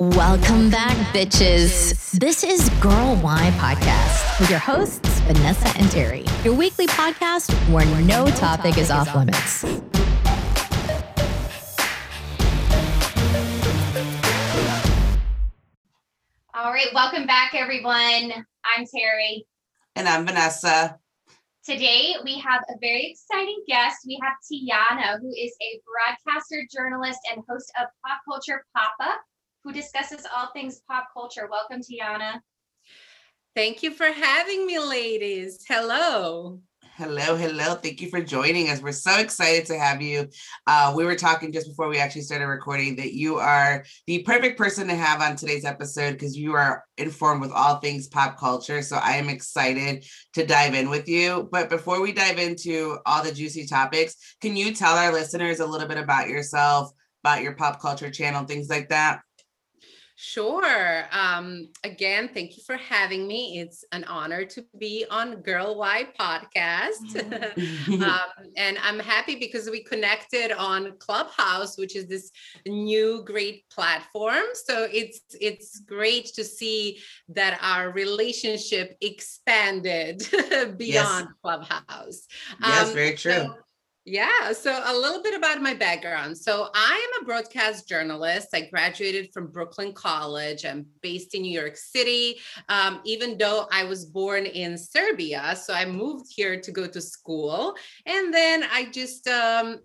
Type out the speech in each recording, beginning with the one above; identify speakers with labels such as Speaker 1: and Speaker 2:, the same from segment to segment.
Speaker 1: Welcome back, bitches. This is Girl Why Podcast with your hosts, Vanessa and Terri, your weekly podcast where no topic is off limits.
Speaker 2: All right, welcome back, everyone. I'm Terri.
Speaker 3: And I'm Vanessa.
Speaker 2: Today, we have a very exciting guest. We have Tijana, who is a broadcaster, journalist, and host of Pop Culture Pop Up, who discusses all things pop culture. Welcome, Tijana.
Speaker 4: Thank you for having me, ladies. Hello.
Speaker 3: Hello, hello. Thank you for joining us. We're so excited to have you. Uh, we were talking just before we actually started recording that you are the perfect person to have on today's episode because you are informed with all things pop culture. So I am excited to dive in with you. But before we dive into all the juicy topics, can you tell our listeners a little bit about yourself, about your pop culture channel, things like that?
Speaker 4: Sure. Um, again, thank you for having me. It's an honor to be on Girl Why podcast. um, and I'm happy because we connected on Clubhouse, which is this new great platform. So it's it's great to see that our relationship expanded beyond yes. Clubhouse.
Speaker 3: Yes, um, very true.
Speaker 4: So, yeah, so a little bit about my background. So I am a broadcast journalist. I graduated from Brooklyn College. I'm based in New York City, um, even though I was born in Serbia. So I moved here to go to school. And then I just um,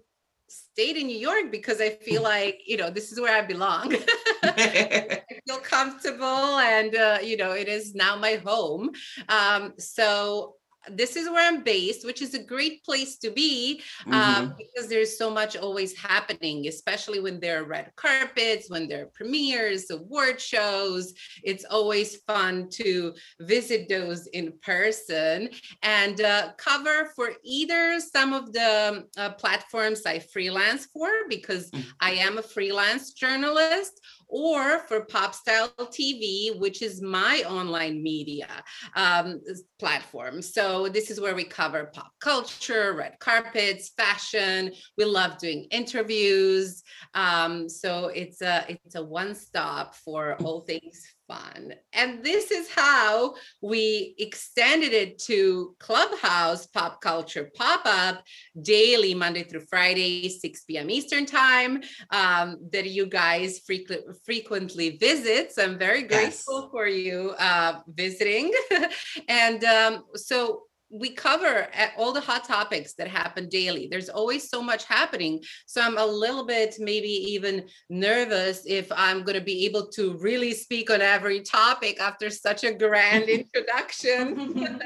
Speaker 4: stayed in New York because I feel like, you know, this is where I belong. I feel comfortable and, uh, you know, it is now my home. Um, so this is where I'm based, which is a great place to be um, mm-hmm. because there's so much always happening, especially when there are red carpets, when there are premieres, award shows. It's always fun to visit those in person and uh, cover for either some of the uh, platforms I freelance for because mm-hmm. I am a freelance journalist or for Pop Style TV, which is my online media um, platform. So this is where we cover pop culture, red carpets, fashion. We love doing interviews. Um, so it's a it's a one stop for all things fun. And this is how we extended it to Clubhouse Pop Culture Pop Up daily, Monday through Friday, 6 p.m. Eastern Time, um, that you guys frequent, frequently visit. So I'm very grateful yes. for you uh, visiting. and um, so we cover all the hot topics that happen daily. There's always so much happening. So I'm a little bit maybe even nervous if I'm going to be able to really speak on every topic after such a grand introduction.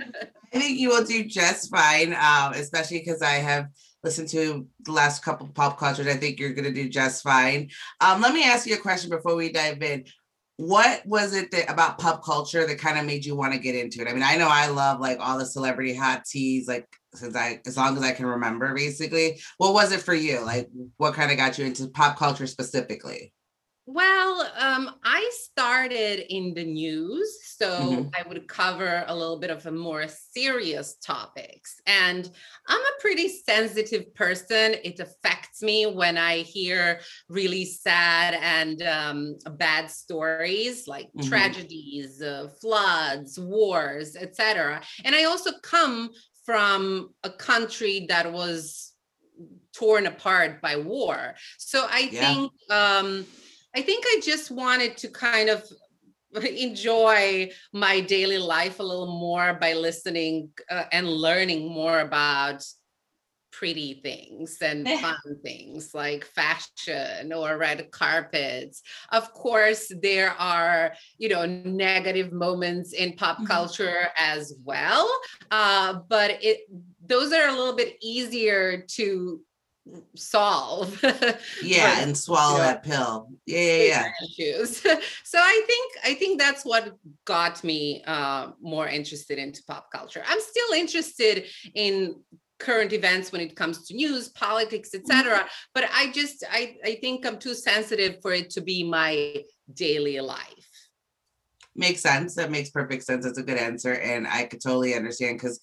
Speaker 3: I think you will do just fine, um, especially because I have listened to the last couple of pop cultures. I think you're going to do just fine. Um, let me ask you a question before we dive in what was it that about pop culture that kind of made you want to get into it? I mean, I know I love like all the celebrity hot teas, like since I as long as I can remember, basically. What was it for you? Like, what kind of got you into pop culture specifically?
Speaker 4: Well, um, I started in the news, so mm-hmm. I would cover a little bit of a more serious topics. And I'm a pretty sensitive person. It affects me when I hear really sad and um, bad stories like mm-hmm. tragedies, uh, floods, wars, etc. And I also come from a country that was torn apart by war, so I yeah. think. Um, I think I just wanted to kind of enjoy my daily life a little more by listening uh, and learning more about pretty things and fun things like fashion or red carpets. Of course, there are, you know, negative moments in pop mm-hmm. culture as well. Uh, but it those are a little bit easier to solve.
Speaker 3: yeah, but, and swallow you know, that pill. Yeah, yeah,
Speaker 4: yeah. so I think I think that's what got me uh, more interested into pop culture. I'm still interested in current events when it comes to news politics etc mm-hmm. but i just i i think i'm too sensitive for it to be my daily life
Speaker 3: makes sense that makes perfect sense that's a good answer and i could totally understand because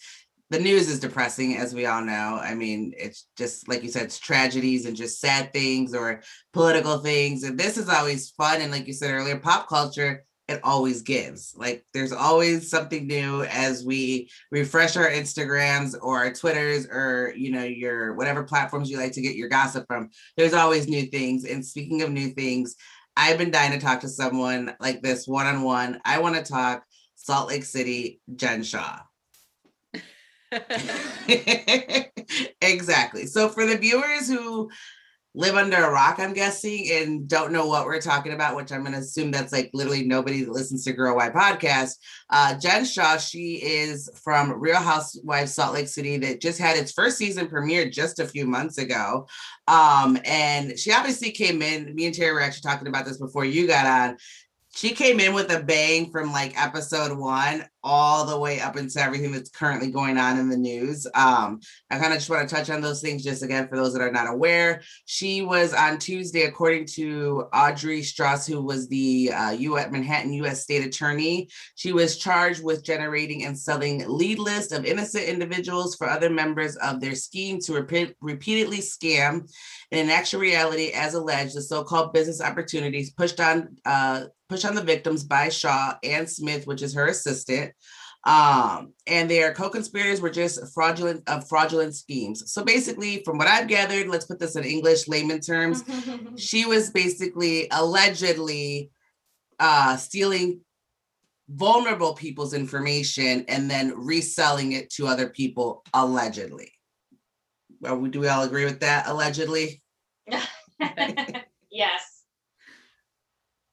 Speaker 3: the news is depressing, as we all know. I mean, it's just like you said, it's tragedies and just sad things or political things. And this is always fun. And like you said earlier, pop culture, it always gives. Like there's always something new as we refresh our Instagrams or our Twitters or you know your whatever platforms you like to get your gossip from. There's always new things. And speaking of new things, I've been dying to talk to someone like this one on one. I want to talk Salt Lake City, Jen Shah. exactly. So for the viewers who live under a rock, I'm guessing, and don't know what we're talking about, which I'm going to assume that's like literally nobody that listens to Girl Why podcast. Uh, Jen Shah, she is from Real Housewives Salt Lake City that just had its first season premiere just a few months ago. Um, and she obviously came in, me and Terri were actually talking about this before you got on she came in with a bang from like episode one all the way up into everything that's currently going on in the news. Um, I kind of just want to touch on those things just again for those that are not aware. She was on Tuesday, according to Audrey Strauss, who was the uh, U.S. Manhattan U.S. State Attorney. She was charged with generating and selling lead list of innocent individuals for other members of their scheme to repeat, repeatedly scam. And in actual reality, as alleged, the so-called business opportunities pushed on uh, pushed on the victims by Shah and Smith, which is her assistant um, and their co-conspirators were just fraudulent of uh, fraudulent schemes. So basically, from what I've gathered, let's put this in English layman terms, she was basically allegedly uh, stealing vulnerable people's information and then reselling it to other people allegedly. Well, do we all agree with that? Allegedly.
Speaker 2: yes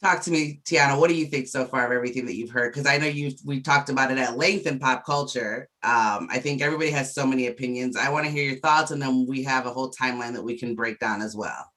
Speaker 3: talk to me, Tijana. What do you think so far of everything that you've heard? Because I know you we talked about it at length in pop culture. Um, I think everybody has so many opinions. I want to hear your thoughts, and then we have a whole timeline that we can break down as well.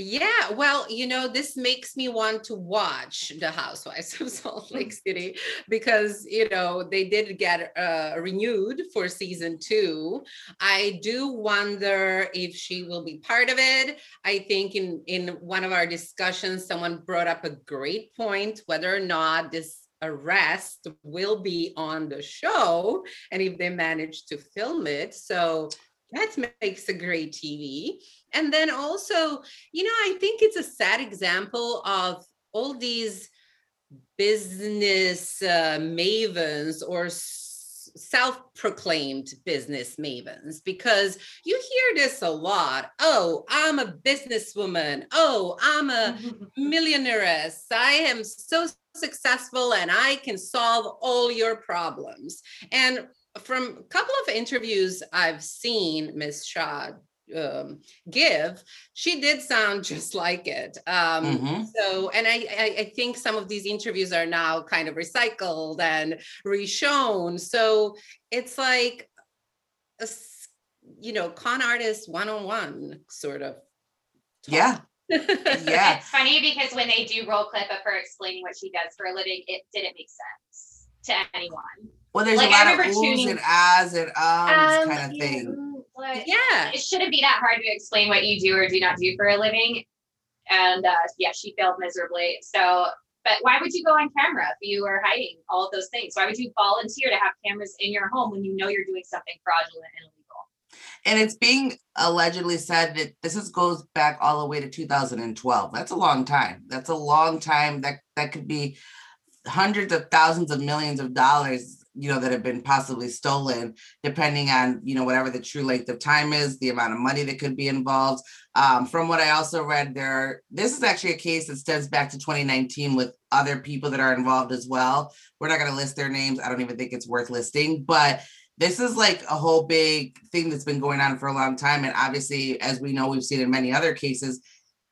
Speaker 4: Yeah, well, you know, this makes me want to watch The Housewives of Salt Lake City because, you know, they did get uh, renewed for season two. I do wonder if she will be part of it. I think in in one of our discussions, someone brought up a great point whether or not this arrest will be on the show and if they manage to film it. So that makes a great TV. And then also, you know, I think it's a sad example of all these business uh, mavens or self-proclaimed business mavens because you hear this a lot oh i'm a businesswoman. Oh i'm a millionaire i am so successful and i can solve all your problems. And from a couple of interviews I've seen Miss Shah um, give, she did sound just like it. Um, mm-hmm. So, and I, I, I, think some of these interviews are now kind of recycled and reshown. So it's like, a, you know, con artist one on one sort of.
Speaker 3: Talk. Yeah.
Speaker 2: yeah. It's funny because when they do roll clip of her explaining what she does for a living, it didn't make sense to anyone.
Speaker 3: Well, there's like, a lot of oohs tuning, and ahs and ums um, kind of thing.
Speaker 2: Like, yeah, it shouldn't be that hard to explain what you do or do not do for a living. And uh, yeah, she failed miserably. So, but why would you go on camera if you are hiding all of those things? Why would you volunteer to have cameras in your home when you know you're doing something fraudulent and illegal?
Speaker 3: And it's being allegedly said that this is, goes back all the way to 2012. That's a long time. That's a long time. That that could be hundreds of thousands of millions of dollars you know that have been possibly stolen depending on you know whatever the true length of time is the amount of money that could be involved. Um, from what i also read there this is actually a case that stems back to 2019 with other people that are involved as well. We're not going to list their names i don't even think it's worth listing but this is like a whole big thing that's been going on for a long time and obviously as we know we've seen in many other cases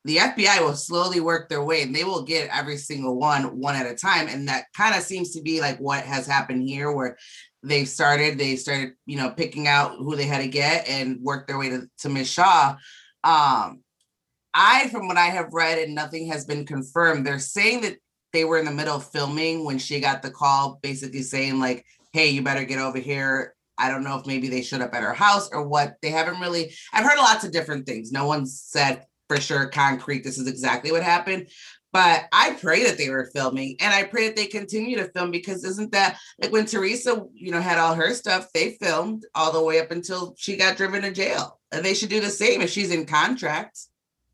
Speaker 3: the FBI will slowly work their way and they will get every single one one at a time. And that kind of seems to be like what has happened here, where they started, they started, you know, picking out who they had to get and work their way to, to Miss Shah. Um, I, from what I have read, and nothing has been confirmed, they're saying that they were in the middle of filming when she got the call, basically saying, like, hey, you better get over here. I don't know if maybe they showed up at her house or what. They haven't really, I've heard lots of different things. No one's said for sure concrete this is exactly what happened But I pray that they were filming and I pray that they continue to film because isn't that like when Teresa, you know, had all her stuff, they filmed all the way up until she got driven to jail. And they should do the same if she's in contract.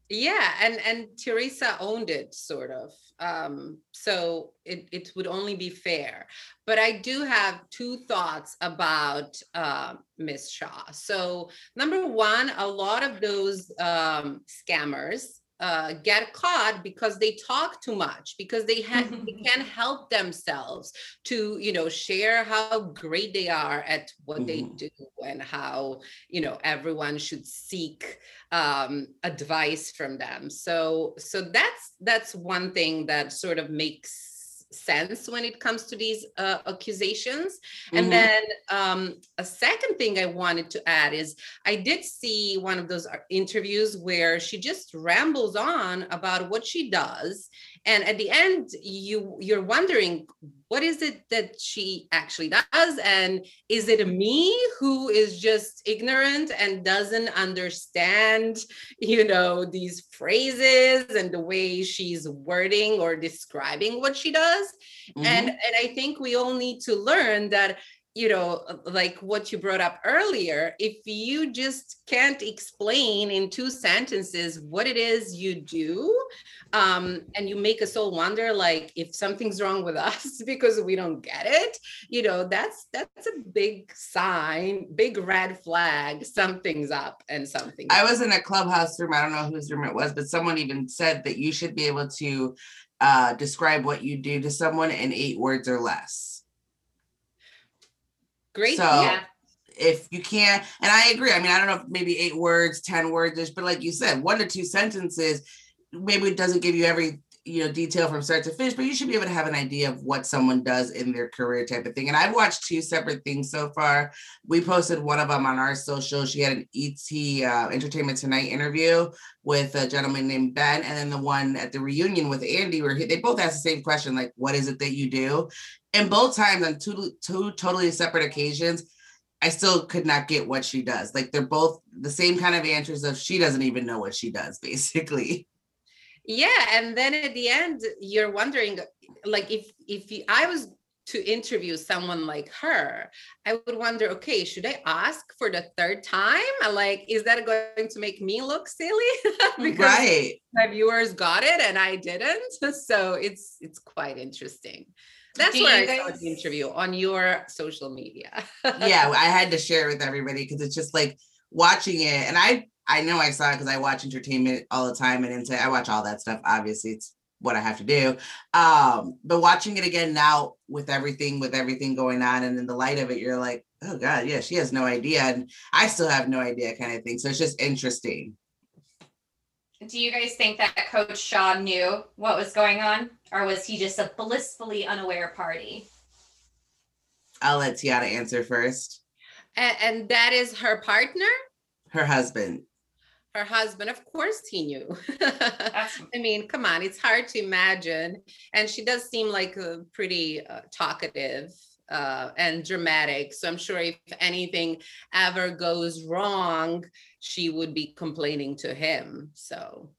Speaker 4: Yeah, and and Teresa owned it sort of. Um, so it, it would only be fair. But I do have two thoughts about uh, Miss Shah. So number one, a lot of those um, scammers uh, get caught because they talk too much because they have they can't help themselves to you know share how great they are at what mm-hmm. they do and how you know everyone should seek um, advice from them so so that's that's one thing that sort of makes sense when it comes to these uh, accusations. Mm-hmm. And then um, a second thing I wanted to add is I did see one of those uh, interviews where she just rambles on about what she does and at the end you you're wondering what is it that she actually does and is it me who is just ignorant and doesn't understand you know these phrases and the way she's wording or describing what she does mm-hmm. and and i think we all need to learn that you know, like what you brought up earlier, if you just can't explain in two sentences what it is you do, um, and you make us all wonder, like if something's wrong with us because we don't get it, you know, that's that's a big sign, big red flag. Something's up and something.
Speaker 3: I was in a clubhouse room. I don't know whose room it was, but someone even said that you should be able to uh, describe what you do to someone in eight words or less
Speaker 4: Great. So yeah.
Speaker 3: if you can't, and I agree. I mean, I don't know if maybe eight words, 10 words, but like you said, one to two sentences, maybe it doesn't give you every you know detail from start to finish but you should be able to have an idea of what someone does in their career type of thing and i've watched two separate things so far we posted one of them on our social she had an et uh, entertainment tonight interview with a gentleman named ben and then the one at the reunion with andy where he, they both asked the same question like what is it that you do and both times on two two totally separate occasions I still could not get what she does. Like they're both the same kind of answers of she doesn't even know what she does, basically.
Speaker 4: Yeah, and then at the end, you're wondering, like, if if I was to interview someone like her, I would wonder, okay, should I ask for the third time? Like, is that going to make me look silly?
Speaker 3: because right.
Speaker 4: my viewers got it and I didn't. So it's it's quite interesting. That's Do where I guys... saw the interview on your social media.
Speaker 3: yeah, I had to share it with everybody because it's just like watching it, and I I know I saw it because I watch entertainment all the time and into I watch all that stuff. Obviously, it's what I have to do. Um, but watching it again now with everything, with everything going on, and in the light of it, you're like, oh God, yeah, she has no idea. And I still have no idea, kind of thing. So it's just interesting.
Speaker 2: Do you guys think that Coach Shah knew what was going on? Or was he just a blissfully unaware party?
Speaker 3: I'll let Tijana answer first.
Speaker 4: And, and that is her partner?
Speaker 3: Her husband
Speaker 4: her husband of course he knew. I mean come on it's hard to imagine. And she does seem like a pretty uh, talkative uh, and dramatic. So i'm sure if anything ever goes wrong she would be complaining to him so.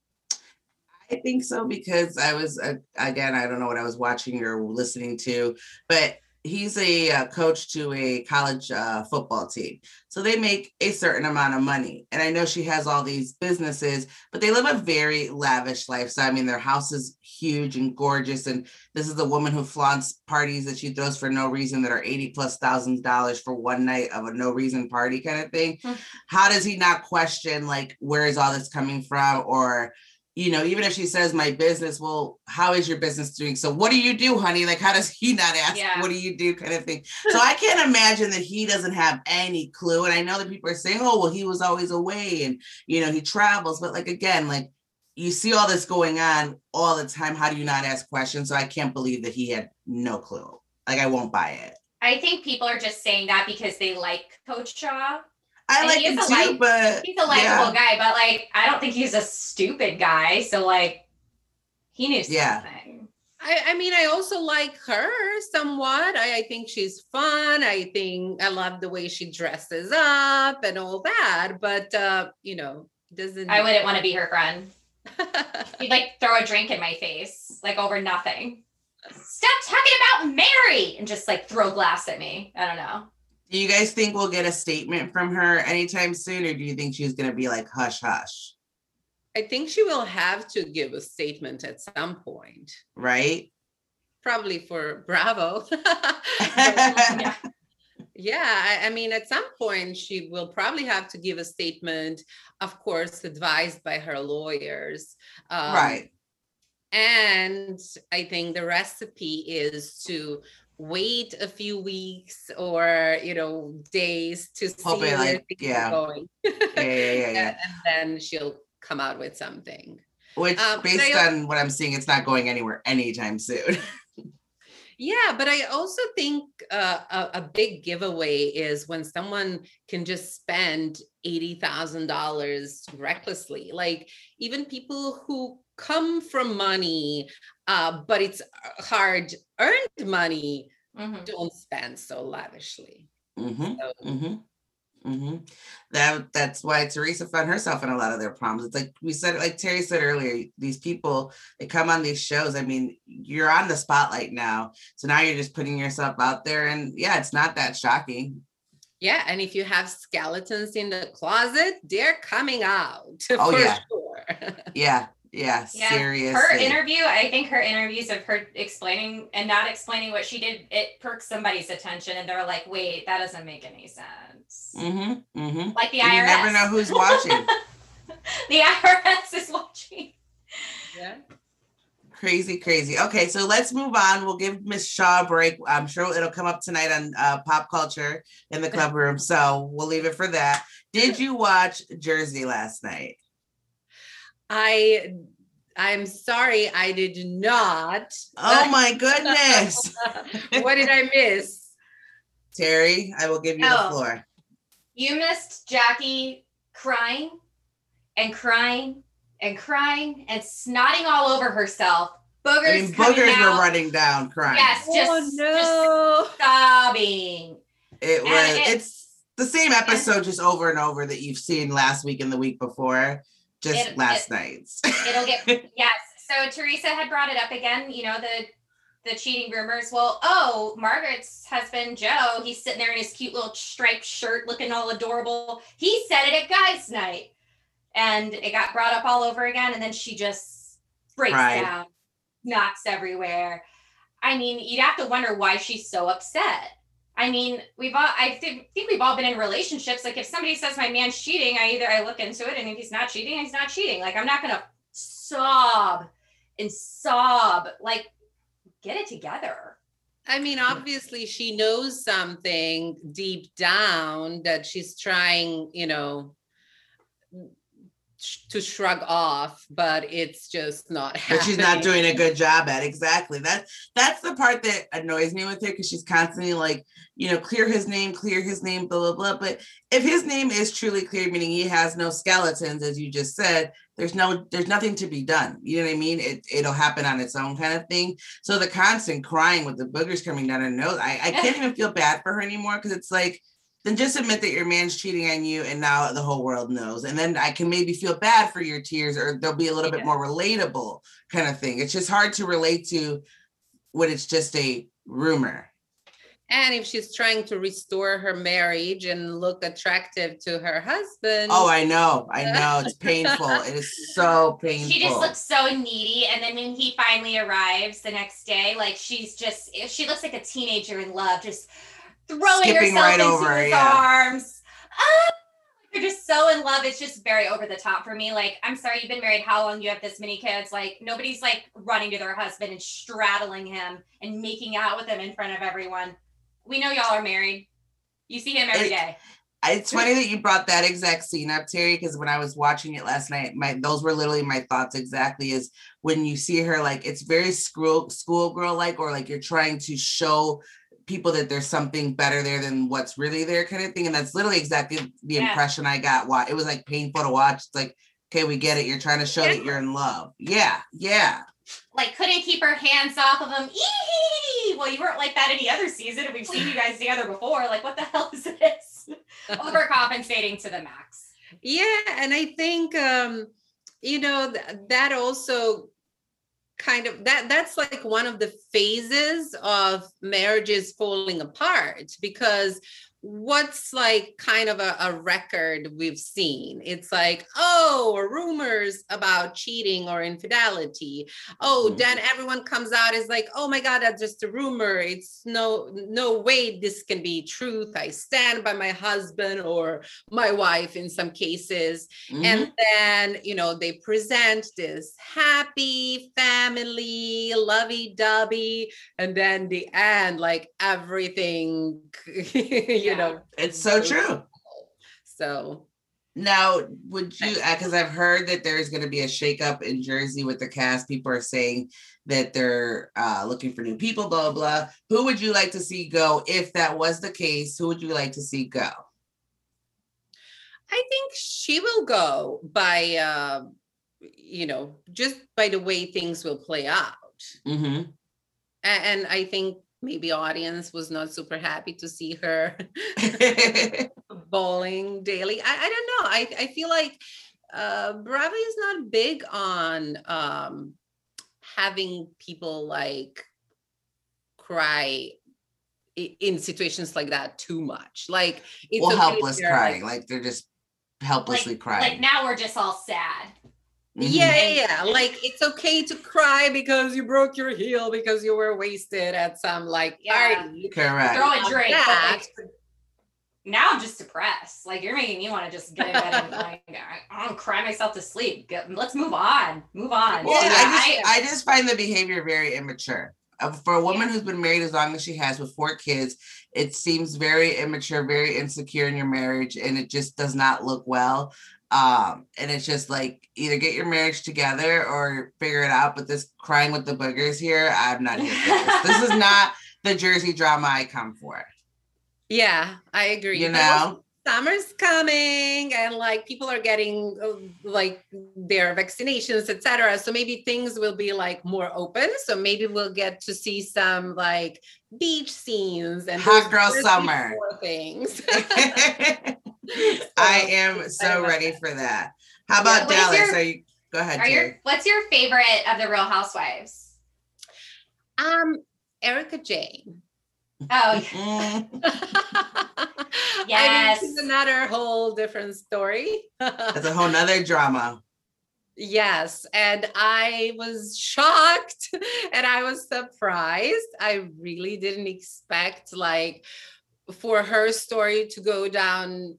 Speaker 3: I think so because I was uh, again I don't know what I was watching or listening to, but he's a uh, coach to a college uh, football team. So they make a certain amount of money. And I know she has all these businesses, but they live a very lavish lifestyle. I mean, their house is huge and gorgeous. And this is the woman who flaunts parties that she throws for no reason that are 80 plus thousand dollars for one night of a no reason party kind of thing. Mm-hmm. How does he not question, like, where is all this coming from? Or, you know, even if she says my business, well, how is your business doing? So what do you do, honey? Like, how does he not ask, yeah. what do you do kind of thing? So I can't imagine that he doesn't have any clue. And I know that people are saying, oh, well, he was always away and, you know, he travels. But like, again, like you see all this going on all the time. How do you not ask questions? So I can't believe that he had no clue. Like, I won't buy it.
Speaker 2: I think people are just saying that because they like Coach Shah
Speaker 3: I like him too, like, but
Speaker 2: he's a likable yeah. guy. But like, I don't think he's a stupid guy. So like, he knew something. Yeah.
Speaker 4: I, I mean, I also like her somewhat. I, I think she's fun. I think I love the way she dresses up and all that. But uh, you know, doesn't
Speaker 2: I wouldn't want to be her friend. He'd like throw a drink in my face, like over nothing. Stop talking about Mary and just like throw glass at me. I don't know.
Speaker 3: Do you guys think we'll get a statement from her anytime soon, or do you think she's gonna be like hush hush?
Speaker 4: I think she will have to give a statement at some point,
Speaker 3: Right?
Speaker 4: probably for Bravo.
Speaker 2: Yeah.
Speaker 4: Yeah, I, I mean, at some point, she will probably have to give a statement, of course, advised by her lawyers. Um,
Speaker 3: right.
Speaker 4: And I think the recipe is to wait a few weeks or, you know, days to see
Speaker 3: Hoping,
Speaker 4: where
Speaker 3: like,
Speaker 4: things
Speaker 3: yeah.
Speaker 4: are going.
Speaker 3: Yeah, yeah, yeah, yeah.
Speaker 4: and then she'll come out with something.
Speaker 3: Which,
Speaker 4: Um,
Speaker 3: based on what I'm seeing, it's not going anywhere anytime soon.
Speaker 4: Yeah, but I also think uh, a, a big giveaway is when someone can just spend eighty thousand dollars recklessly. Like even people who come from money, uh, but it's hard earned money,
Speaker 2: Mhm.
Speaker 4: don't spend so lavishly.
Speaker 3: hmm
Speaker 4: So,
Speaker 3: hmm hmm That that's why Teresa found herself in a lot of their problems. It's like we said, like Terri said earlier, these people they come on these shows. I mean, you're on the spotlight now, so now you're just putting yourself out there, and yeah, it's not that shocking.
Speaker 4: yeah, and if you have skeletons in the closet, they're coming out
Speaker 3: Oh,
Speaker 4: for
Speaker 3: yeah.
Speaker 4: sure.
Speaker 3: Yeah, yeah,
Speaker 2: Yeah,
Speaker 3: seriously.
Speaker 2: Her interview, I think her interviews of her explaining and not explaining what she did, it perks somebody's attention, and they're like, "Wait, that doesn't make any sense."
Speaker 3: Mm-hmm. Mm-hmm.
Speaker 2: Like the IRS.
Speaker 3: You never know who's watching.
Speaker 2: the IRS is watching.
Speaker 4: yeah.
Speaker 3: Crazy, crazy. Okay, so let's move on. We'll give Miss Shah a break. I'm sure it'll come up tonight on uh, pop culture in the club room. So we'll leave it for that. Did you watch Jersey last night?
Speaker 4: I I'm sorry I did not.
Speaker 3: Oh my goodness.
Speaker 4: what did I miss?
Speaker 3: Terri, I will give you
Speaker 2: Oh.
Speaker 3: the floor.
Speaker 2: You missed Jackie crying and crying and crying and snotting all over herself. Boogers
Speaker 3: I mean, boogers
Speaker 2: out.
Speaker 3: were running down, crying.
Speaker 2: Yes, oh, just,
Speaker 4: oh
Speaker 2: just
Speaker 4: no.
Speaker 2: sobbing.
Speaker 3: It was
Speaker 2: And it-
Speaker 3: it's the same episode just over and over that you've seen last week and the week before, just
Speaker 2: It-
Speaker 3: last
Speaker 2: it-
Speaker 3: night's.
Speaker 2: It'll get yes. So Teresa had brought it up again. You know the the cheating rumors. Well, oh, Margaret's husband Joe, he's sitting there in his cute little striped shirt, looking all adorable. He said it at guys' night, and it got brought up all over again. And then she just breaks
Speaker 3: Cried.
Speaker 2: down, knocks everywhere. I mean, you'd have to wonder why she's so upset. I mean, we've all I thi- think we've all been in relationships. Like if somebody says my man's cheating, I either I look into it and if he's not cheating, he's not cheating. Like I'm not gonna sob and sob. Like get it together.
Speaker 4: I mean, obviously she knows something deep down that she's trying, you know, to shrug off, but it's just not
Speaker 3: but she's not doing a good job at exactly. That that's the part that annoys me with her because she's constantly like you know clear his name clear his name blah blah blah. But if his name is truly clear meaning he has no skeletons as you just said there's no there's nothing to be done. You know what i mean? It, it'll happen on its own kind of thing. So the constant crying with the boogers coming down her nose i, I can't even feel bad for her anymore because it's like then just admit that your man's cheating on you and now the whole world knows. And then i can maybe feel bad for your tears or they'll be a little bit more relatable kind of thing. It's just hard to relate to when it's just a rumor.
Speaker 4: And if she's trying to restore her marriage and look attractive to her husband,
Speaker 3: oh i know i know it's painful. It is so painful
Speaker 2: She just looks so needy. And then when he finally arrives the next day, like she's just she looks like a teenager in love, just throwing
Speaker 3: Skipping
Speaker 2: herself
Speaker 3: right
Speaker 2: into
Speaker 3: over,
Speaker 2: his
Speaker 3: yeah.
Speaker 2: arms. Ah! They're just so in love. It's just very over the top for me. Like, I'm sorry, you've been married how long? You have this many kids. Like, nobody's like running to their husband and straddling him and making out with him in front of everyone. We know y'all are married. You see him every
Speaker 3: It-
Speaker 2: day.
Speaker 3: it's funny that you brought that exact scene up terri because when i was watching it last night my those were literally my thoughts exactly is when you see her like it's very school schoolgirl like or like you're trying to show people that there's something better there than what's really there kind of thing and that's literally exactly the
Speaker 2: Yeah.
Speaker 3: impression i got why it was like painful to watch it's like okay we get it you're trying to show that you're in love yeah yeah
Speaker 2: like couldn't keep her hands off of him. Eee! Well, you weren't like that any other season, we've seen you guys together before. Like, what the hell is this? Overcompensating to the max.
Speaker 4: Yeah, and I think um, you know, th- that also kind of that that's like one of the phases of marriages falling apart because what's like kind of a, a, record we've seen? It's like oh rumors about cheating or infidelity. Oh mm-hmm. then everyone comes out is like oh my god that's just a rumor. It's no no way this can be truth. I stand by my husband or my wife in some cases mm-hmm. and then you know they present this happy family lovey-dovey and then the end like everything you know
Speaker 3: it's so true.
Speaker 4: so
Speaker 3: now would you because i've heard that there's going to be a shakeup in jersey with the cast. People are saying that they're uh, looking for new people blah blah who would you like to see go? If that was the case who would you like to see go?
Speaker 4: I think she will go by uh, you know just by the way things will play out. Mm-hmm. and i think maybe audience was not super happy to see her bowling daily. I, I don't know. I, I feel like uh, Bravo is not big on um, having people like cry in situations like that too much. Like
Speaker 3: it's well, okay helpless crying. Like, like, they're just helplessly
Speaker 2: like,
Speaker 3: crying.
Speaker 2: Like now we're just all sad.
Speaker 4: Mm-hmm. Yeah, yeah, yeah. Like it's okay to cry because you broke your heel because you were wasted at some like
Speaker 2: yeah.
Speaker 4: party.
Speaker 3: Correct.
Speaker 2: Throw a drink. Like, now I'm just depressed. Like you're making me want to just get in bed and like I don't cry myself to sleep. Get, let's move on. Move on.
Speaker 3: Well, yeah, I, just, I, I just find the behavior very immature. Uh, for a woman yeah. who's been married as long as she has with four kids, it seems very immature, very insecure in your marriage, and it just does not look well. Um, and it's just like either get your marriage together or figure it out. But this crying with the boogers here, I'm not here for this. this is not the Jersey drama I come for.
Speaker 4: Yeah, I agree.
Speaker 3: You know,
Speaker 4: summer's coming and like people are getting uh, like their vaccinations etc so maybe things will be like more open so maybe we'll get to see some like beach scenes and
Speaker 3: hot girl summer
Speaker 4: things
Speaker 3: I am so ready that. for that. How about yeah, Dallas? Your, are you go ahead, Terri. Your,
Speaker 2: what's your favorite of the Real Housewives?
Speaker 4: Um, Erika Jayne.
Speaker 2: Oh, yes.
Speaker 4: I mean, another whole different story.
Speaker 3: It's a whole nother drama.
Speaker 4: Yes. And I was shocked and I was surprised. I really didn't expect like for her story to go down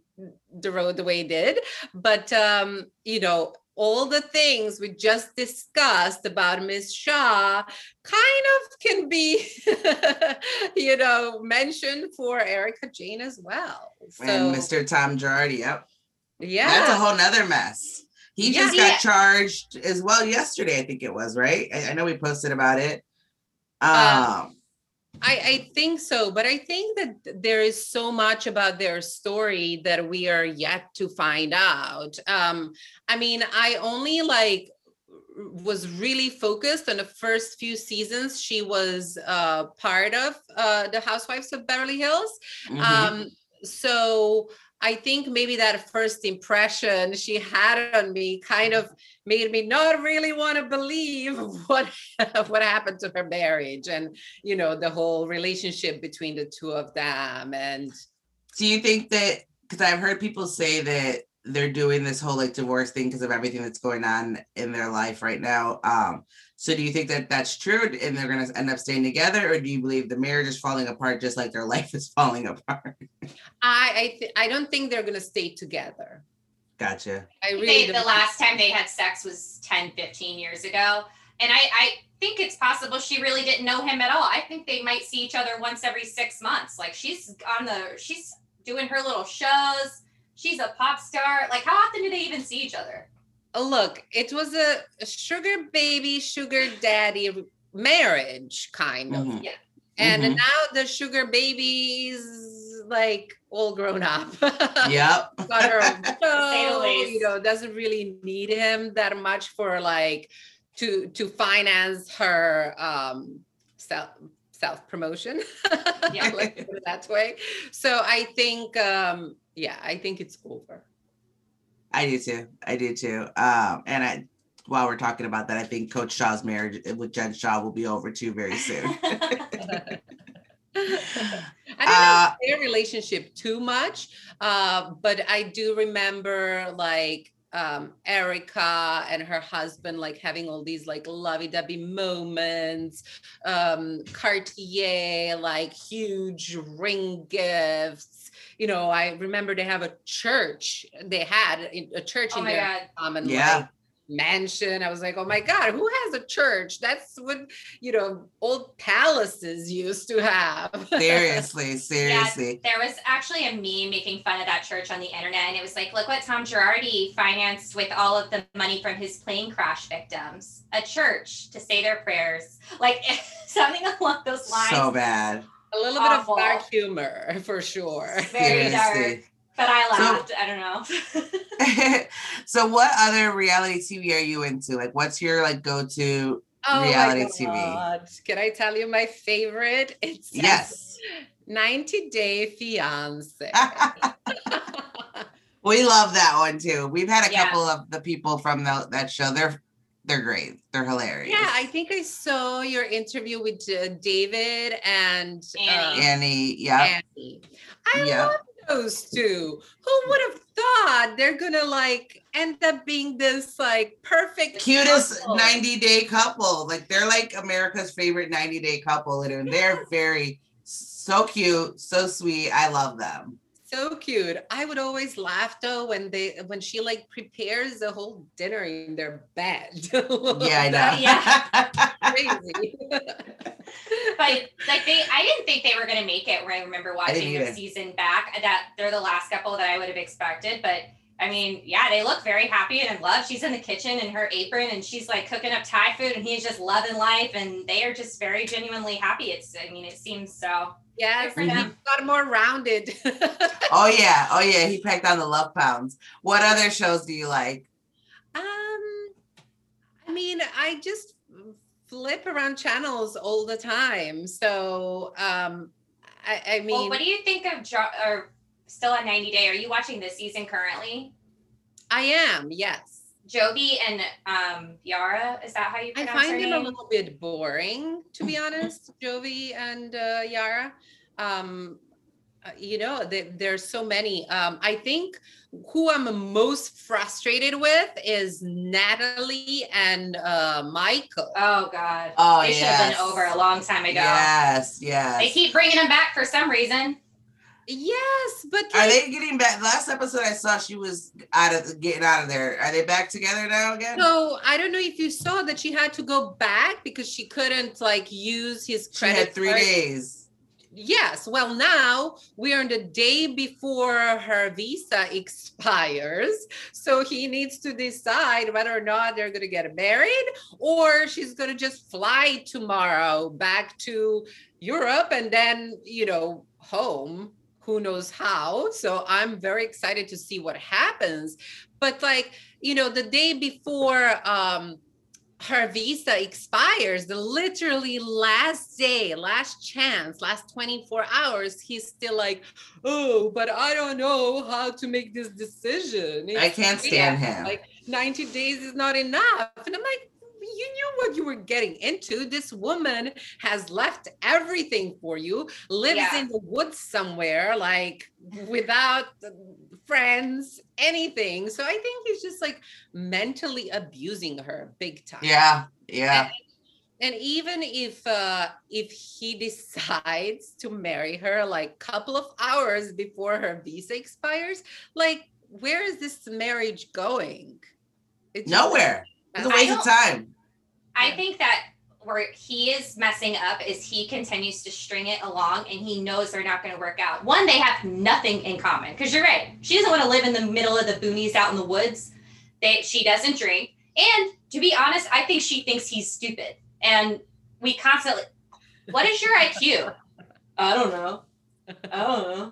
Speaker 4: the road the way it did. But um, you know, all the things we just discussed about Miss Shah kind of can be, you know, mentioned for Erika Jayne as well.
Speaker 3: So, and Mr. Tom Girardi, yep.
Speaker 4: Yeah.
Speaker 3: That's a whole nother mess. He yeah, just got yeah. charged as well yesterday, I think it was, right? I, I know we posted about it. Uh, um,
Speaker 4: I, I think so, but I think that there is so much about their story that we are yet to find out. Um, I mean, I only like was really focused on the first few seasons she was uh, part of uh, the Housewives of Beverly Hills. Mm-hmm. Um, so I think maybe that first impression she had on me kind of made me not really want to believe what what happened to her marriage and you know the whole relationship between the two of them and
Speaker 3: do you think that because I've heard people say that they're doing this whole like divorce thing because of everything that's going on in their life right now. Um, so do you think that that's true and they're going to end up staying together, or do you believe the marriage is falling apart just like their life is falling apart?
Speaker 4: I I, th- I don't think they're going to stay together.
Speaker 3: Gotcha.
Speaker 2: I really they, the last time they had sex was 10, 15 years ago. And I, I think it's possible she really didn't know him at all. I think they might see each other once every six months. Like she's on the she's doing her little shows she's a pop star. Like, how often do they even see each other?
Speaker 4: Look, it was a, a sugar baby, sugar daddy marriage, kind of.
Speaker 2: Mm-hmm. Yeah.
Speaker 4: And mm-hmm. now the sugar baby's like all grown up.
Speaker 3: Yep.
Speaker 4: Got her own show, you know, doesn't really need him that much for like to to finance her um self self promotion. yeah, like that way. So I think um yeah, I think it's over.
Speaker 3: I do too. I do too. Um, and I while we're talking about that, I think Coach Shah's marriage with Jen Shah will be over too very soon.
Speaker 4: I don't
Speaker 3: Uh,
Speaker 4: know their relationship too much, uh, but I do remember like um, Erika and her husband like having all these like lovey-dovey moments. Um, Cartier like huge ring gifts. You know, I remember they have a church. They had a church
Speaker 2: Oh
Speaker 4: in
Speaker 2: my
Speaker 4: their
Speaker 2: God.
Speaker 4: common
Speaker 3: Yeah.
Speaker 4: like, mansion. I was like, oh my God, who has a church? That's what, you know, old palaces used to have.
Speaker 3: seriously, seriously.
Speaker 2: There was actually a meme making fun of that church on the internet, and it was like, look what Tom Girardi financed with all of the money from his plane crash victims a church to say their prayers. Like something along those lines.
Speaker 3: So bad.
Speaker 4: A little
Speaker 2: Awful.
Speaker 4: bit of dark humor for sure.
Speaker 2: Very dark.
Speaker 3: Seriously.
Speaker 2: But I
Speaker 3: So-
Speaker 2: laughed. I don't know.
Speaker 3: so what other reality TV are you into? Like what's your like go-to
Speaker 4: Oh my
Speaker 3: Reality TV.
Speaker 4: Can I tell you my favorite? It's
Speaker 3: Yes.
Speaker 4: 90 Day Fiance.
Speaker 3: we love that one too. We've had a
Speaker 2: Yeah.
Speaker 3: couple of the people from the, that show. They're they're great. They're hilarious.
Speaker 4: yeah, I think I saw your interview with uh, David and
Speaker 2: Annie.
Speaker 4: uh,
Speaker 3: Annie, yeah.
Speaker 4: Annie. I
Speaker 3: Yeah.
Speaker 4: love those two. Who would have thought they're gonna like end up being this like perfect
Speaker 3: Cutest
Speaker 4: couple?
Speaker 3: 90 day couple. Like they're like America's favorite 90 day couple. And they're very so cute, so sweet. I love them.
Speaker 4: So cute. I would always laugh though when they when she like prepares the whole dinner in their bed.
Speaker 3: Yeah, I know.
Speaker 2: Yeah.
Speaker 4: Crazy.
Speaker 2: but like they I didn't think they were gonna make it when I remember
Speaker 3: didn't
Speaker 2: watching the season back that they're the last couple that I would have expected. But I mean, yeah, they look very happy and in love. She's in the kitchen in her apron and she's like cooking up Thai food and he's just loving life and they are just very genuinely happy. It's I mean, it seems so.
Speaker 4: Yes,
Speaker 2: Good for
Speaker 4: he
Speaker 2: them.
Speaker 4: got more rounded.
Speaker 3: oh yeah. Oh yeah. He packed on the love pounds. What other shows do you like?
Speaker 4: Um, I mean, I just flip around channels all the time. So, um, I, I mean,
Speaker 2: well, what do you think of jo- or still on 90 Day? Are you watching this season currently?
Speaker 4: I am, yes.
Speaker 2: Jovi and um Yara, is that how you
Speaker 4: I
Speaker 2: pronounce her
Speaker 4: find them a little bit boring, to be honest, Jovi and uh, Yara. Um, uh, you know, they, there's so many. Um, I think who I'm most frustrated with is Natalie and uh, Michael.
Speaker 2: Oh God.
Speaker 3: Oh
Speaker 2: they should have been over a long time ago.
Speaker 3: Yes, yes.
Speaker 2: They keep bringing them back for some reason.
Speaker 4: Yes, but
Speaker 3: Are they getting back? Last episode I saw she was out of getting out of there. Are they back together now again?
Speaker 4: So I don't know if you saw that she had to go back because she couldn't like use his credit.
Speaker 3: she had three
Speaker 4: card.
Speaker 3: days.
Speaker 4: Yes. Well, now we are on the day before her visa expires. So he needs to decide whether or not they're going to get married or she's going to just fly tomorrow back to Europe and then, you know, home. Who knows how? So I'm very excited to see what happens. But like, you know, the day before um her visa expires the literally last day last chance last 24 hours he's still like oh but i don't know how to make this decision
Speaker 3: I can't stand him.
Speaker 4: like 90 days is not enough and i'm like you knew what you were getting into this woman has left everything for you lives
Speaker 2: Yeah.
Speaker 4: in the woods somewhere like without friends anything so i think he's just like mentally abusing her big time
Speaker 3: Yeah, yeah.
Speaker 4: and even if uh if he decides to marry her like couple of hours before her visa expires like where is this marriage going It's just-
Speaker 3: Nowhere. It's a waste of time.
Speaker 2: I
Speaker 4: Yeah.
Speaker 2: think that where he is messing up is he continues to string it along and he knows they're not going to work out. One, they have nothing in common because you're right. She doesn't want to live in the middle of the boonies out in the woods. They, she doesn't drink. And to be honest, I think she thinks he's stupid. And we constantly, what is your IQ? I don't know. I don't know.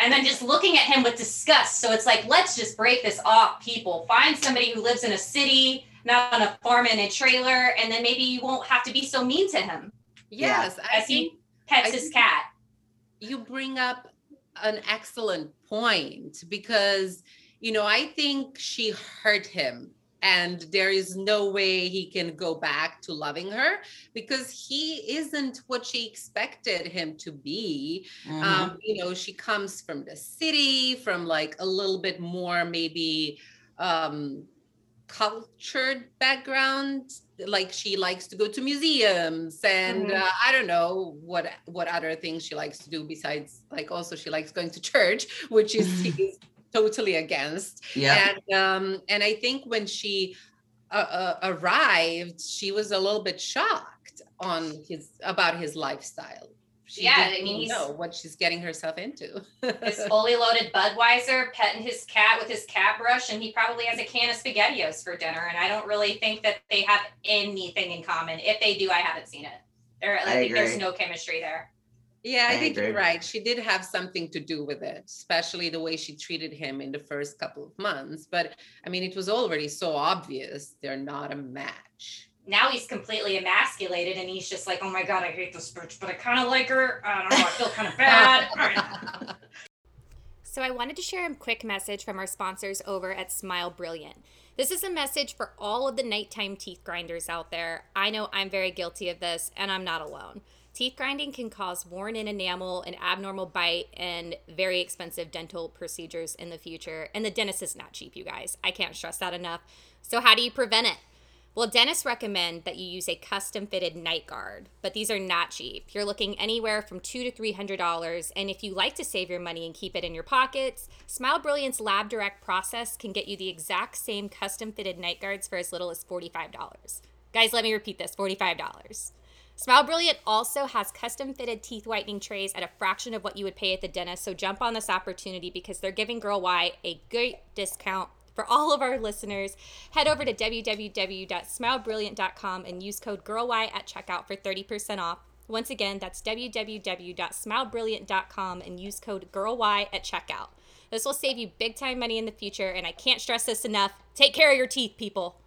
Speaker 2: And then just looking at him with disgust. So it's like, let's just break this off, people. Find somebody who lives in a city, not on a farm in a trailer, and then maybe you won't have to be so mean to him
Speaker 4: yes i
Speaker 2: as
Speaker 4: think
Speaker 2: he pets
Speaker 4: I
Speaker 2: his
Speaker 4: think-
Speaker 2: cat.
Speaker 4: you bring up an excellent point because you know i think she hurt him and there is no way he can go back to loving her because he isn't what she expected him to be
Speaker 3: Mhm.
Speaker 4: um, you know she comes from the city from like a little bit more maybe um cultured background like she likes to go to museums and
Speaker 2: Mhm.
Speaker 4: uh, i don't know what what other things she likes to do besides like also she likes going to church which is totally against
Speaker 3: yeah.
Speaker 4: and um and i think when she uh, uh, arrived she was a little bit shocked on his about his lifestyle she
Speaker 2: Yeah, I
Speaker 4: didn't
Speaker 2: mean, he's-
Speaker 4: know what she's getting herself into
Speaker 2: His fully loaded Budweiser, petting his cat with his cat brush, and he probably has a can of SpaghettiOs for dinner. And I don't really think that they have anything in common. If they do, I haven't seen it. There, I,
Speaker 3: I
Speaker 2: think there's no chemistry there.
Speaker 4: yeah i,
Speaker 3: I
Speaker 4: think you're right she did have something to do with it especially the way she treated him in the first couple of months but i mean it was already so obvious they're not a match
Speaker 2: Now he's completely emasculated, and he's just like, "Oh my god, I hate this bitch, but I kind of like her. I don't know. I feel kind of bad."
Speaker 5: So, I wanted to share a quick message from our sponsors over at Smile Brilliant. This is a message for all of the nighttime teeth grinders out there. I know I'm very guilty of this, and I'm not alone. Teeth grinding can cause worn in enamel, an abnormal bite, and very expensive dental procedures in the future. And the dentist is not cheap, you guys. I can't stress that enough. So, how do you prevent it? Well, dentists recommend that you use a custom fitted night guard, but these are not cheap. You're looking anywhere from two to three hundred dollars, and if you like to save your money and keep it in your pockets, Smile Brilliant's Lab Direct process can get you the exact same custom fitted night guards for as little as forty-five dollars. Guys, let me repeat this: forty-five dollars. Smile Brilliant also has custom fitted teeth whitening trays at a fraction of what you would pay at the dentist. So jump on this opportunity because they're giving Girl Why a great discount for all of our listeners. Head over to www.smilebrilliant.com and use code GIRLWHY at checkout for 30% off. Once again, that's www.smilebrilliant.com and use code GIRLWHY at checkout. This will save you big time money in the future, and I can't stress this enough. Take care of your teeth, people.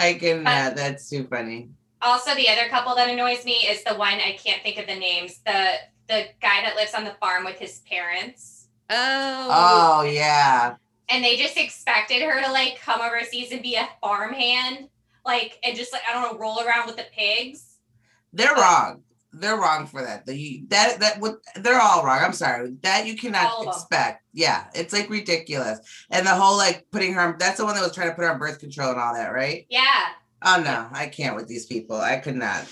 Speaker 3: I can. Uh, that's too funny.
Speaker 2: Also, the other couple that annoys me is the one I can't think of the names. The the guy that lives on the farm with his parents.
Speaker 4: oh
Speaker 3: Oh yeah.
Speaker 2: and they just expected her to like come overseas and be a farmhand, like and just like I don't know, roll around with the pigs.
Speaker 3: They're wrong. They're wrong for that. The that that would they're all wrong. I'm sorry. That you cannot expect. Yeah, it's like ridiculous. And the whole like putting her on that's the one that was trying to put her on birth control and all that, right?
Speaker 2: Yeah,
Speaker 3: Oh no, I can't with these people. I could not.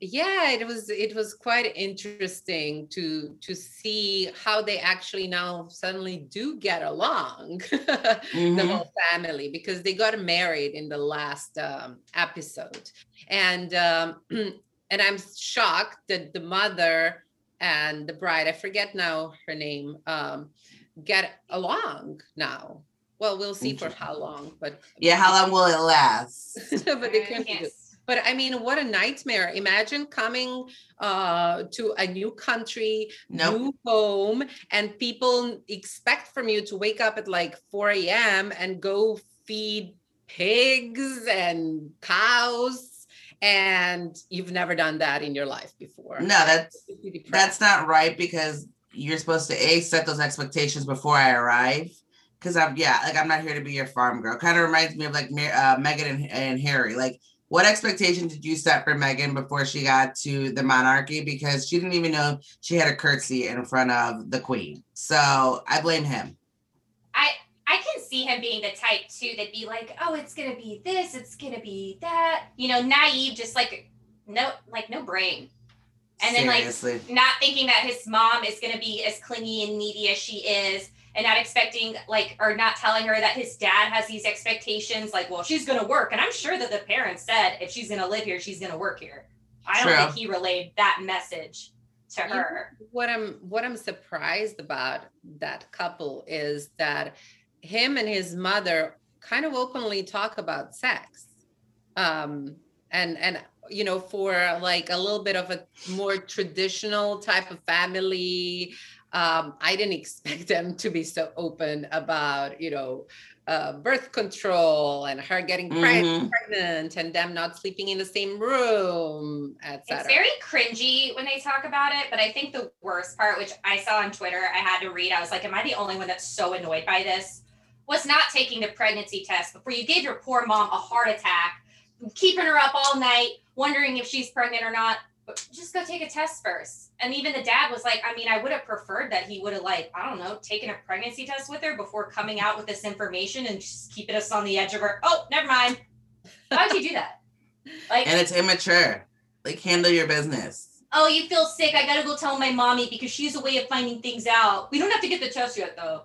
Speaker 4: yeah it was it was quite interesting to to see how they actually now suddenly do get along the
Speaker 3: Mhm.
Speaker 4: whole family because they got married in the last um, episode and um and i'm shocked that the mother and the bride i forget now her name um get along now well we'll see for how long but
Speaker 3: Yeah, how long will it last?
Speaker 4: but they
Speaker 2: I
Speaker 4: can't do but I mean, what a nightmare. Imagine coming uh, to a new country,
Speaker 3: Nope.
Speaker 4: new home, and people expect from you to wake up at like 4 a.m. and go feed pigs and cows. And you've never done that in your life before.
Speaker 3: No, that's
Speaker 4: You'd be depressed.
Speaker 3: that's not right because you're supposed to a set those expectations before I arrive. Because I'm yeah, like I'm not here to be your farm girl. Kind of reminds me of like uh, Meghan and, and Harry. Like, what expectation did you set for Meghan before she got to the monarchy? Because she didn't even know she had a curtsy in front of the queen. So I blame him.
Speaker 2: I I can see him being the type too that'd be like, oh, it's gonna be this, it's gonna be that, you know, naive, just like no, like no brain, and then like not thinking that his mom is gonna be as clingy and needy as she is, and not expecting like or not telling her that his dad has these expectations, like, well, she's gonna work, and I'm sure that the parents said if she's gonna live here, she's gonna work here. I don't
Speaker 3: True.
Speaker 2: think he relayed that message to
Speaker 4: You know,
Speaker 2: her.
Speaker 4: what i'm what i'm surprised about that couple is that him and his mother kind of openly talk about sex um and and you know for like a little bit of a more traditional type of family um, i didn't expect them to be so open about you know uh, birth control and her getting
Speaker 3: Mhm.
Speaker 4: pregnant and them not sleeping in the same room etc It's
Speaker 2: very cringy when they talk about it, but I think the worst part, which I saw on Twitter, I had to read, I was like, Am I the only one that's so annoyed by this? Was not taking the pregnancy test before you gave your poor mom a heart attack, keeping her up all night, wondering if she's pregnant or not. But just go take a test first. And even the dad was like, I mean, I would have preferred that he would have, like, I don't know, taken a pregnancy test with her before coming out with this information and just keeping us on the edge of her. Oh, never mind. Why would you do that? Like,
Speaker 3: And it's immature. Like handle your business.
Speaker 2: oh, you feel sick. I gotta go tell my mommy because she's a way of finding things out. We don't have to get the test yet, though.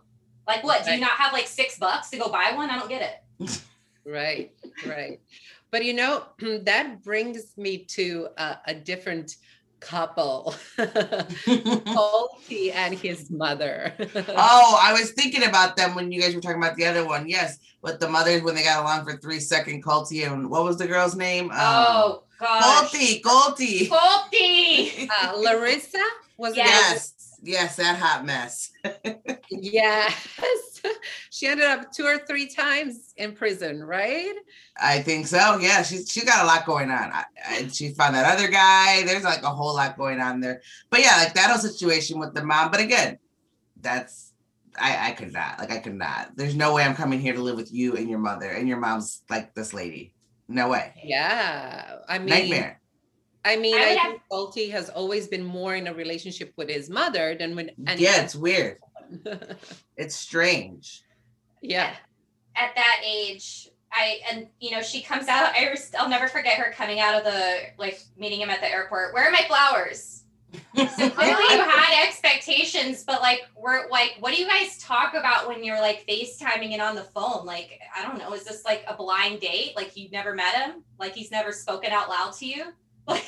Speaker 2: Like, what? Do you not have like six bucks to go buy one? I don't get it.
Speaker 4: right right but you know that brings me to a, a different couple Colty and his mother
Speaker 3: Oh, I was thinking about them when you guys were talking about the other one. Yes, but the mothers when they got along for three second Colty and what was the girl's name? Um,
Speaker 2: oh gosh.
Speaker 3: Colty, Colty.
Speaker 2: Colty.
Speaker 4: uh, larissa was it
Speaker 3: Yes, yes, that hot mess.
Speaker 4: yes she ended up two or three times in prison right
Speaker 3: I think so. Yeah, she's she got a lot going on. I, I, she found that other guy. There's like a whole lot going on there. But yeah, like that whole situation with the mom. But again, that's I I could not. Like I could not. There's no way I'm coming here to live with you and your mother and your mom's like this lady. No way.
Speaker 4: yeah i mean
Speaker 3: Nightmare.
Speaker 4: I mean
Speaker 2: I
Speaker 4: i,
Speaker 2: would have-
Speaker 4: think Colty has always been more in a relationship with his mother than when and
Speaker 3: yeah, it's weird. It's strange.
Speaker 4: yeah
Speaker 2: At that age, I and you know she comes out. I res- I'll never forget her coming out of the like meeting him at the airport. Where are my flowers? So clearly you had expectations, but like we're like, what do you guys talk about when you're like FaceTiming and on the phone? Like, I don't know, is this like a blind date? Like you've never met him? Like he's never spoken out loud to you? Like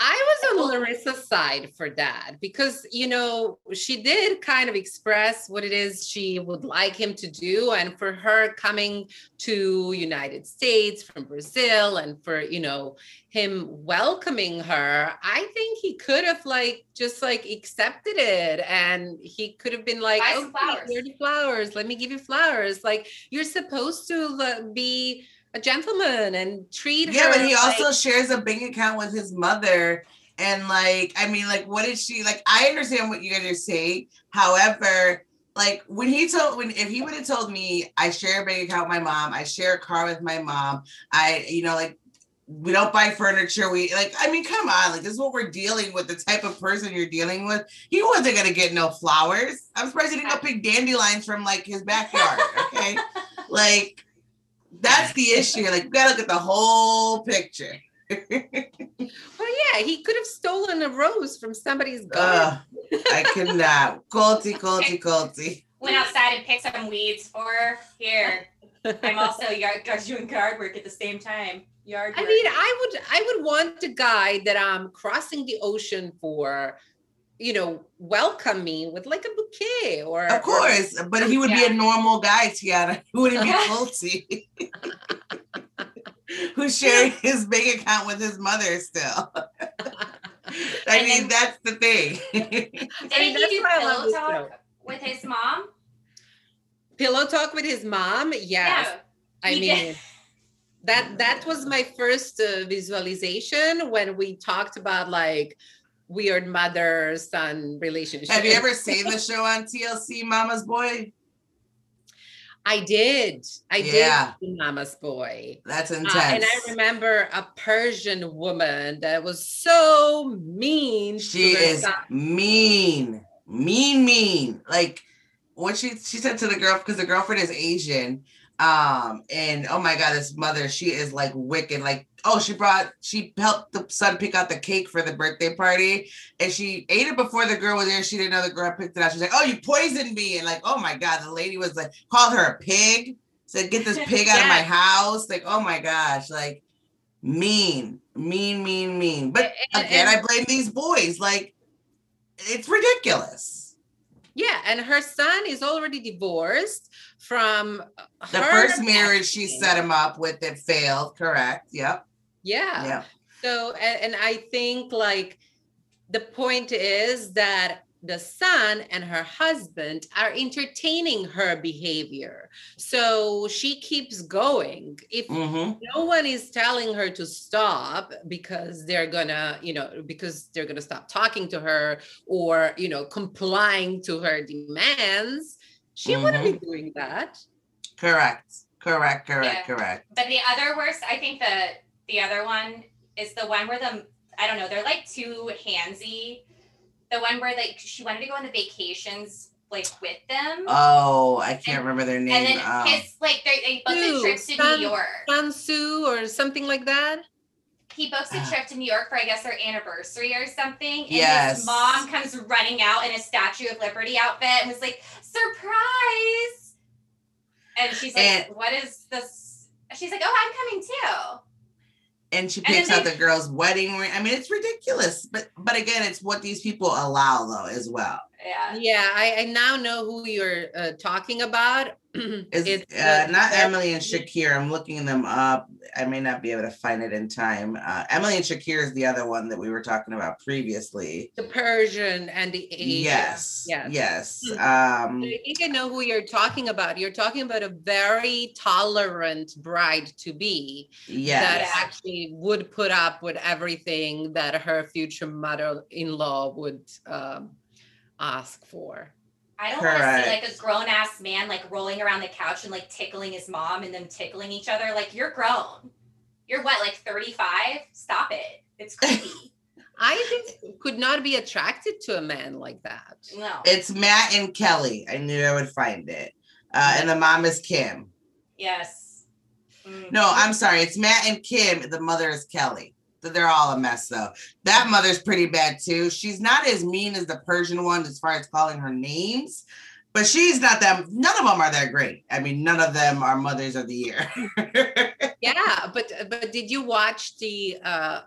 Speaker 4: I was on Larissa's side for that because, you know, she did kind of express what it is she would like him to do. And for her coming to United States from Brazil and for, you know, him welcoming her, I think he could have like just like accepted it. And he could have been like, okay,
Speaker 2: flowers."
Speaker 4: here are the flowers. Let me give you flowers. Like you're supposed to be a gentleman and treat
Speaker 3: Yeah,
Speaker 4: her Yeah,
Speaker 3: but he
Speaker 4: like-
Speaker 3: also shares a bank account with his mother. And like, I mean, like, what is she like? I understand what you guys are saying. However, like when he told when if he would have told me I share a bank account with my mom, I share a car with my mom, I, you know, like we don't buy furniture. We like, I mean, come on, like this is what we're dealing with, the type of person you're dealing with. He wasn't gonna get no flowers. I'm surprised he didn't go pick dandelions from like his backyard. Okay. like that's the issue. Like you gotta look at the whole picture.
Speaker 4: Well, yeah, he could have stolen a rose from somebody's garden.
Speaker 3: Ugh, I cannot. Colty, Colty, Colty.
Speaker 2: went outside and picked some weeds for her. Here. I'm also yard doing yard work at the same time. Yard
Speaker 4: I mean, I would I would want a guy that I'm crossing the ocean for, you know, welcome me with like a bouquet or
Speaker 3: Of course, but he would be a normal guy, Tijana. He wouldn't be
Speaker 2: Yeah.
Speaker 3: Colty. Who's sharing his bank account with his mother still. I
Speaker 2: And
Speaker 3: mean,
Speaker 2: then-
Speaker 3: that's the thing.
Speaker 2: Didn't
Speaker 4: I mean,
Speaker 2: he
Speaker 4: that's
Speaker 2: do
Speaker 4: why I love
Speaker 2: pillow talk
Speaker 4: show.
Speaker 2: with his mom?
Speaker 4: pillow talk with his mom. Yes. I
Speaker 2: he
Speaker 4: mean,
Speaker 2: did.
Speaker 4: that that was my first uh, visualization when we talked about like weird mother son relationship.
Speaker 3: Have you ever seen the show on TLC, Mama's Boy?
Speaker 4: I did. I
Speaker 3: Yeah.
Speaker 4: did Mama's Boy.
Speaker 3: That's
Speaker 4: Uh,
Speaker 3: intense.
Speaker 4: and I remember a Persian woman that was so mean.
Speaker 3: She is
Speaker 4: son.
Speaker 3: mean, mean, mean. Like what she she said to the girl because the girlfriend is Asian. Um, and oh my god, this mother, she is like wicked. Like, oh, she brought she helped the son pick out the cake for the birthday party, and she ate it before the girl was there. She didn't know the girl picked it out. She's like, Oh, you poisoned me. And like, oh my god, the lady was like, called her a pig, said, Get this pig out of my house. Like, oh my gosh, like mean, mean, mean, mean. But again, I blame these boys. Like, it's ridiculous.
Speaker 4: Yeah, and her son is already divorced from
Speaker 3: The
Speaker 4: her
Speaker 3: first marriage she set him up with it failed. Correct. Yep.
Speaker 4: Yeah.
Speaker 3: Yeah.
Speaker 4: So, and, and I think like the point is that the son and her husband are entertaining her behavior. So she keeps going. If
Speaker 3: hmm
Speaker 4: no one is telling her to stop because they're gonna, you know, because they're gonna stop talking to her or, you know, complying to her demands, she wouldn't be doing that.
Speaker 3: Correct. Correct. Correct.
Speaker 2: Yeah.
Speaker 3: Correct.
Speaker 2: But the other worst, I think the the other one is the one where the I don't know, they're like too handsy. The one where like she wanted to go on the vacations like with them.
Speaker 3: Oh, I can't remember their name.
Speaker 2: and then
Speaker 3: um,
Speaker 2: his like they, they booked
Speaker 4: Ew,
Speaker 2: a trip to
Speaker 3: Um,
Speaker 2: New
Speaker 4: son-
Speaker 2: York.
Speaker 4: Sansu or something like that.
Speaker 2: He books a trip to New York for I guess their anniversary or something. And
Speaker 3: Yes.
Speaker 2: his mom comes running out in a Statue of Liberty outfit and was like, surprise. And she's like,
Speaker 3: And-
Speaker 2: what is this? She's like, oh, I'm coming too.
Speaker 3: And she
Speaker 2: and
Speaker 3: picks out
Speaker 2: they-
Speaker 3: the girl's wedding ring. I mean, it's ridiculous. But but again, it's what these people allow though as well.
Speaker 2: Yeah.
Speaker 4: Yeah, I, I now know who you're uh, talking about.
Speaker 3: Is
Speaker 4: It's
Speaker 3: uh,
Speaker 4: the-
Speaker 3: not Emily and Shakir. I'm looking them up. I may not be able to find it in time. Uh, Emily and Shakir is the other one that we were talking about previously.
Speaker 4: the Persian and the Asian.
Speaker 3: Yes.
Speaker 4: Yes.
Speaker 3: Yes.
Speaker 4: Hmm.
Speaker 3: Um,
Speaker 4: I think I know who you're talking about. You're talking about a very tolerant bride to be
Speaker 3: yes.
Speaker 4: that actually would put up with everything that her future mother-in-law would um, ask for.
Speaker 2: I don't want to see like a grown ass man like rolling around the couch and like tickling his mom and them tickling each other. Like you're grown. You're what, like 35? Stop it. It's creepy.
Speaker 4: I just could not be attracted to a man like that.
Speaker 2: no.
Speaker 3: It's Matt and Kelly. I knew I would find it. Uh, and the mom is Kim.
Speaker 2: yes. Mm.
Speaker 3: No, I'm sorry. It's Matt and Kim. The mother is Kelly. Th- They're all a mess though. That mother's pretty bad too. She's not as mean as the Persian one as far as calling her names, but she's not that. None of them are that great. I mean, none of them are mothers of the year.
Speaker 4: Yeah, but but did you watch the uh,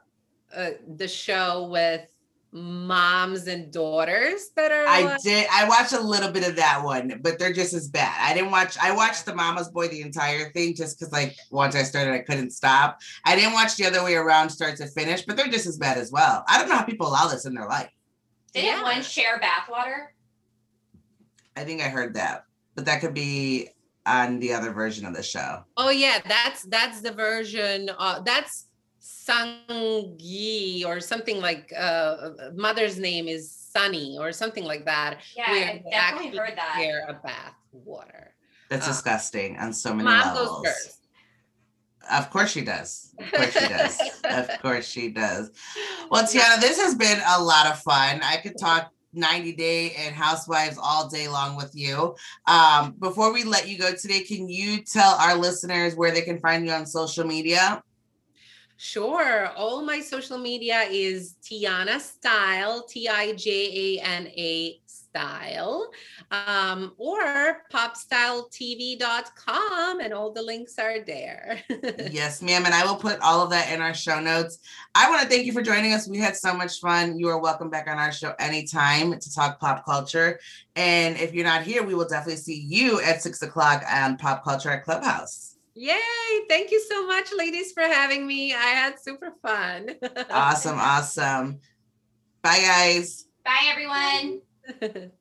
Speaker 4: uh the show with moms and daughters that are
Speaker 3: I
Speaker 4: like-
Speaker 3: did. I watched a little bit of that one, but they're just as bad. I didn't watch. I watched the Mama's Boy the entire thing just because, like, once I started, I couldn't stop. I didn't watch the other way around, start to finish, but they're just as bad as well. I don't know how people allow this in their life.
Speaker 2: Didn't
Speaker 4: Yeah.
Speaker 2: one share bathwater?
Speaker 3: I think I heard that, but that could be on the other version of the show.
Speaker 4: Oh yeah, that's that's the version. Uh, that's Sangi or something like. Uh, mother's name is Sunny or something like that.
Speaker 2: Yeah,
Speaker 4: where
Speaker 2: I
Speaker 4: they
Speaker 2: definitely
Speaker 4: actually
Speaker 2: heard that.
Speaker 4: Share a bath water.
Speaker 3: That's
Speaker 4: Uh,
Speaker 3: disgusting on so many
Speaker 4: Mom goes first.
Speaker 3: Of course she does. Of course she does. of course she does. Well, Tijana, this has been a lot of fun. I could talk 90 Day and Housewives all day long with you. Um, before we let you go today, can you tell our listeners where they can find you on social media?
Speaker 4: Sure. All my social media is Tijana Style, T I J A N A Style, um, or popstyletv.com, and all the links are there.
Speaker 3: yes, ma'am. And I will put all of that in our show notes. I want to thank you for joining us. We had so much fun. You are welcome back on our show anytime to talk pop culture. And if you're not here, we will definitely see you at six o'clock on Pop Culture at Clubhouse.
Speaker 4: Yay. Thank you so much, ladies, for having me. I had super fun.
Speaker 3: Awesome, awesome. Bye, guys.
Speaker 2: Bye, everyone.